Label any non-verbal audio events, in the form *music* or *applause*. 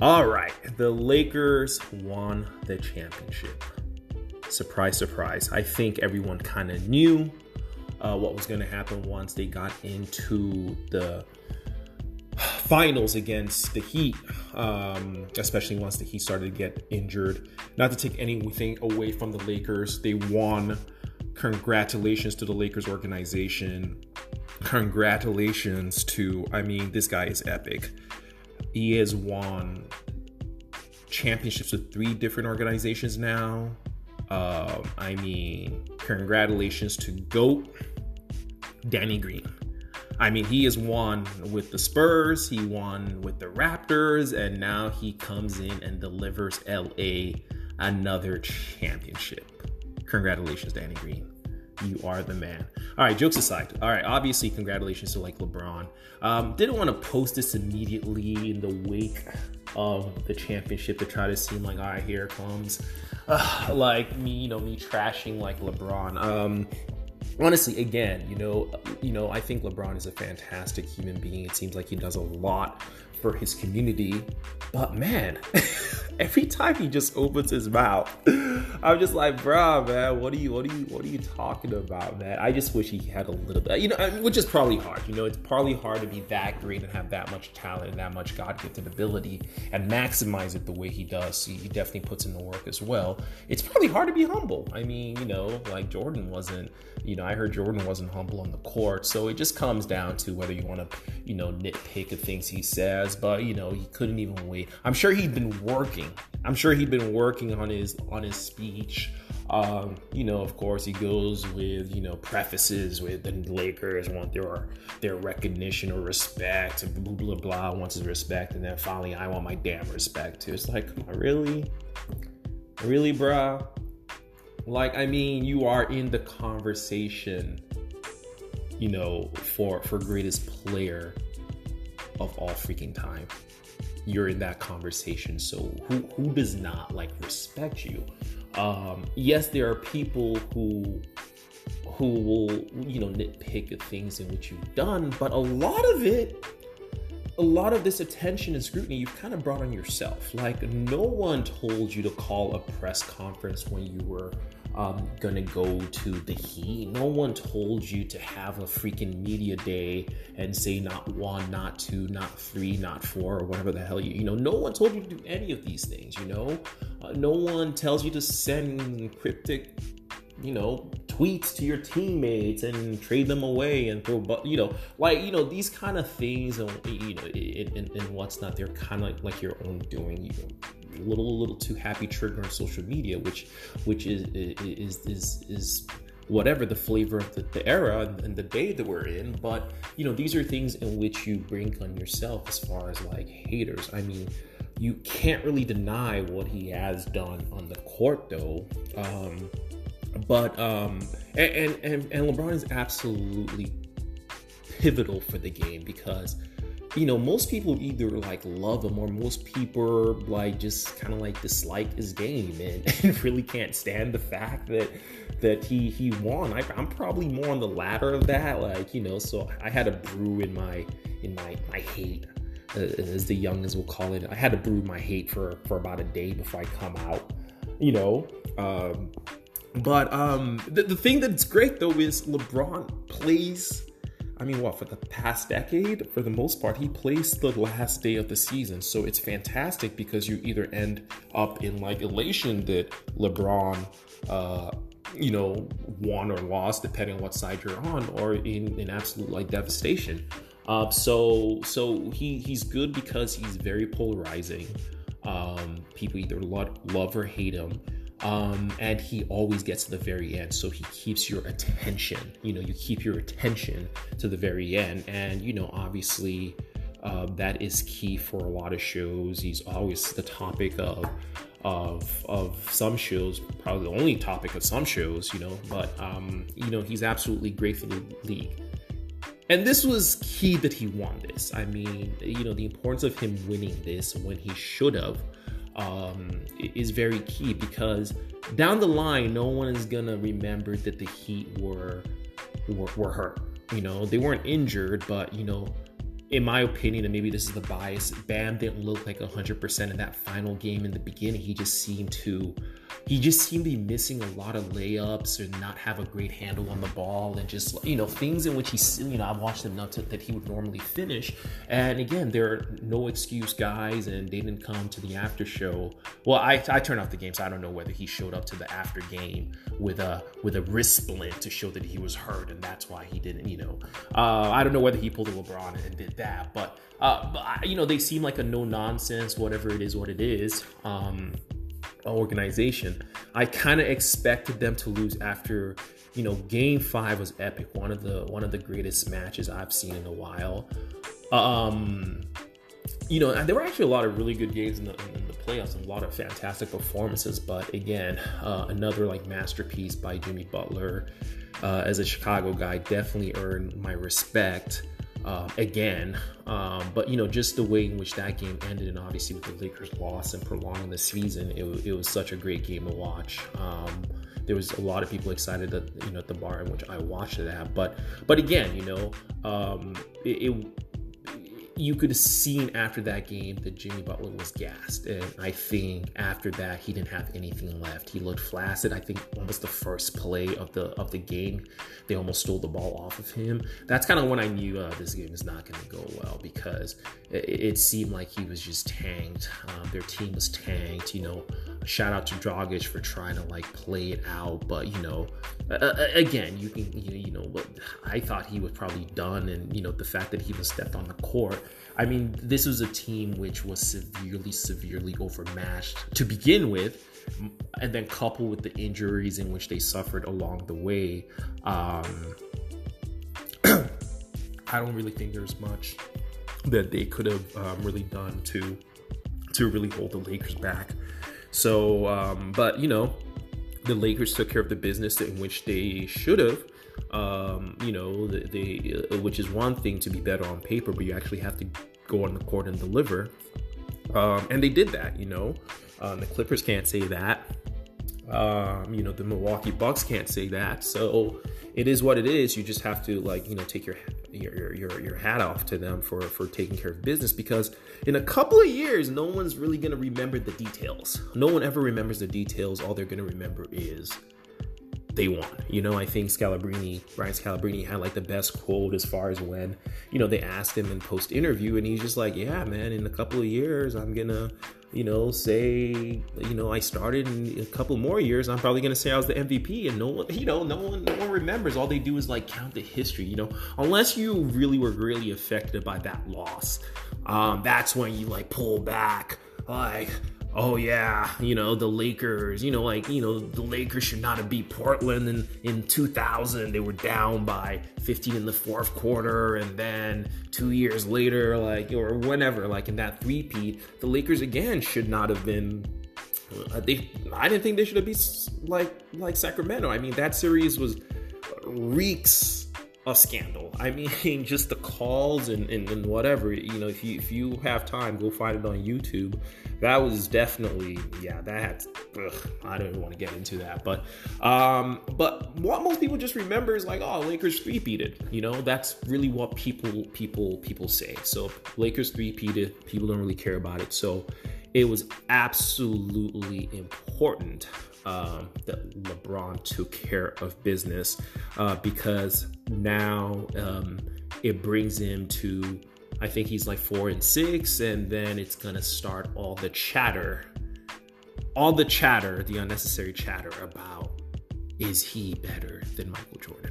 All right, the Lakers won the championship. Surprise, surprise. I think everyone kind of knew uh, what was going to happen once they got into the finals against the Heat, um, especially once the Heat started to get injured. Not to take anything away from the Lakers, they won. Congratulations to the Lakers organization. Congratulations to, I mean, this guy is epic he has won championships with three different organizations now. Um, I mean, congratulations to GOAT, Danny Green. I mean, he has won with the Spurs, he won with the Raptors, and now he comes in and delivers LA another championship. Congratulations, Danny Green. You are the man. All right, jokes aside. All right, obviously, congratulations to like LeBron. Um, didn't want to post this immediately in the wake of the championship to try to seem like, all right, here comes, uh, *sighs* like me, you know, me trashing like LeBron. Um, honestly, again, you know, you know, I think LeBron is a fantastic human being. It seems like he does a lot for his community. But man, *laughs* every time he just opens his mouth, *laughs* I'm just like, bro, man, what are you, what are you, what are you talking about, man? I just wish he had a little bit, you know, which is probably hard. You know, it's probably hard to be that great and have that much talent and that much God-gifted ability and maximize it the way he does. He definitely puts in the work as well. It's probably hard to be humble. I mean, you know, like Jordan wasn't, you know, I heard Jordan wasn't humble on the court. So it just comes down to whether you want to, you know, nitpick at things he says, but you know, he couldn't even wait. I'm sure he'd been working. I'm sure he'd been working on his on his speech. Um, you know, of course, he goes with you know prefaces with the Lakers want their their recognition or respect, and blah blah blah. Wants his respect, and then finally, I want my damn respect too. It's like, on, really, really, bruh. Like, I mean, you are in the conversation, you know, for for greatest player of all freaking time. You're in that conversation. So who who does not like respect you? Um, yes, there are people who who will you know nitpick at things in which you've done, but a lot of it a lot of this attention and scrutiny you've kind of brought on yourself. Like, no one told you to call a press conference when you were um, gonna go to the Heat. No one told you to have a freaking media day and say not one, not two, not three, not four, or whatever the hell you, you know, no one told you to do any of these things, you know? Uh, no one tells you to send cryptic you know, tweets to your teammates and trade them away and throw, but you know, like you know, these kind of things, and you know, and, what's not, they're kind of like, like your own doing. You know, little a little too happy trigger on social media, which which is is is is whatever the flavor of the, the era and the day that we're in. But you know, these are things in which you bring on yourself as far as like haters. I mean you can't really deny what he has done on the court though um, but um, and, and and LeBron is absolutely pivotal for the game because you know most people either like love him or most people like just kind of like dislike his game and, *laughs* and, really can't stand the fact that that he he won I, i'm probably more on the latter of that like you know so i had a brew in my in my my hate uh, as the youngins will call it i had to brew my hate for for about a day before i come out you know um but um, the, the thing that's great though is LeBron plays. I mean, what for the past decade? For the most part, he plays the last day of the season, so it's fantastic because you either end up in like elation that LeBron, uh, you know, won or lost depending on what side you're on, or in in absolute like devastation. Uh, so so he he's good because he's very polarizing. Um, people either love, love or hate him um, and he always gets to the very end so he keeps your attention. You know you keep your attention to the very end. And you know obviously uh, that is key for a lot of shows. He's always the topic of of of some shows probably the only topic of some shows you know but um you know he's absolutely great for the league. And this was key that he won this. I mean you know the importance of him winning this when he should have um, is very key because down the line, no one is gonna remember that the Heat were were, were hurt. You know, they weren't injured, but you know, in my opinion, and maybe this is the bias, Bam didn't look like 100% in that final game in the beginning. He just seemed to he just seemed to be missing a lot of layups or not have a great handle on the ball and just you know things in which he's you know I've watched him not to, that he would normally finish. And again there are no excuse guys and they didn't come to the after show. Well I, I turned off the game so I don't know whether he showed up to the after game with a with a wrist splint to show that he was hurt and that's why he didn't you know. Uh, I don't know whether he pulled a LeBron and did that but uh, but you know they seem like a no nonsense whatever it is what it is. Um organization. I kind of expected them to lose after, you know, game 5 was epic. One of the one of the greatest matches I've seen in a while. Um you know, there were actually a lot of really good games in the, in the playoffs and a lot of fantastic performances. But again, uh, another like masterpiece by Jimmy Butler uh, as a Chicago guy definitely earned my respect um, again. Um, but you know, just the way in which that game ended, and obviously with the Lakers' loss and prolonging the season, it, it was such a great game to watch. Um, there was a lot of people excited that you know at the bar in which I watched it at, but but again, you know, um, it, it you could have seen after that game that Jimmy Butler was gassed. And I think after that he didn't have anything left. He looked flaccid. I think almost the first play of the of the game, they almost stole the ball off of him. That's kind of when I knew uh, this game is not going to go well because it, it, seemed like he was just tanked. Um, their team was tanked. You know, shout out to Dragic for trying to like play it out, but you know, uh, again, you can you, you know I thought he was probably done, and you know the fact that he was stepped on the court I mean, this was a team which was severely, severely overmatched to begin with, and then coupled with the injuries in which they suffered along the way. Um, *clears throat* I don't really think there's much that they could have um, really done to to really hold the Lakers back. So, um, but you know, the Lakers took care of the business in which they should have. Um, you know, they uh, which is one thing to be better on paper, but you actually have to go on the court and deliver. Um, and they did that, you know. Um, the Clippers can't say that. Um, you know, the Milwaukee Bucks can't say that. So it is what it is. You just have to like, you know, take your your your your hat off to them for for taking care of business because in a couple of years, no one's really gonna remember the details. No one ever remembers the details. All they're gonna remember is they won. You know, I think Scalabrine, Brian Scalabrine had like the best quote as far as when, you know, they asked him in post interview and he's just like, yeah, man, in a couple of years, I'm going to, you know, say, you know, I started in a couple more years, I'm probably going to say I was the MVP and no one, you know, no one, no one remembers. All they do is like count the history, you know, unless you really were really affected by that loss. Um, that's when you like pull back like oh yeah, you know, the Lakers, you know, like, you know, the Lakers should not have beat Portland in, in 2000. They were down by 15 in the fourth quarter. And then two years later, like, or whenever, like in that three-peat, the Lakers again should not have been. Uh, they, I didn't think they should have been like like Sacramento. I mean, that series was reeks a scandal. I mean, *laughs* just the calls and, and, and, whatever. You know, if you if you have time, go find it on YouTube. That was definitely yeah. That ugh, I don't even want to get into that, but um, but what most people just remember is like, oh, Lakers three peated. You know, that's really what people people people say. So Lakers three peated. People don't really care about it. So it was absolutely important um, that LeBron took care of business uh, because now um, it brings him to, I think he's like four and six, and then it's gonna start all the chatter, all the chatter, the unnecessary chatter about is he better than Michael Jordan?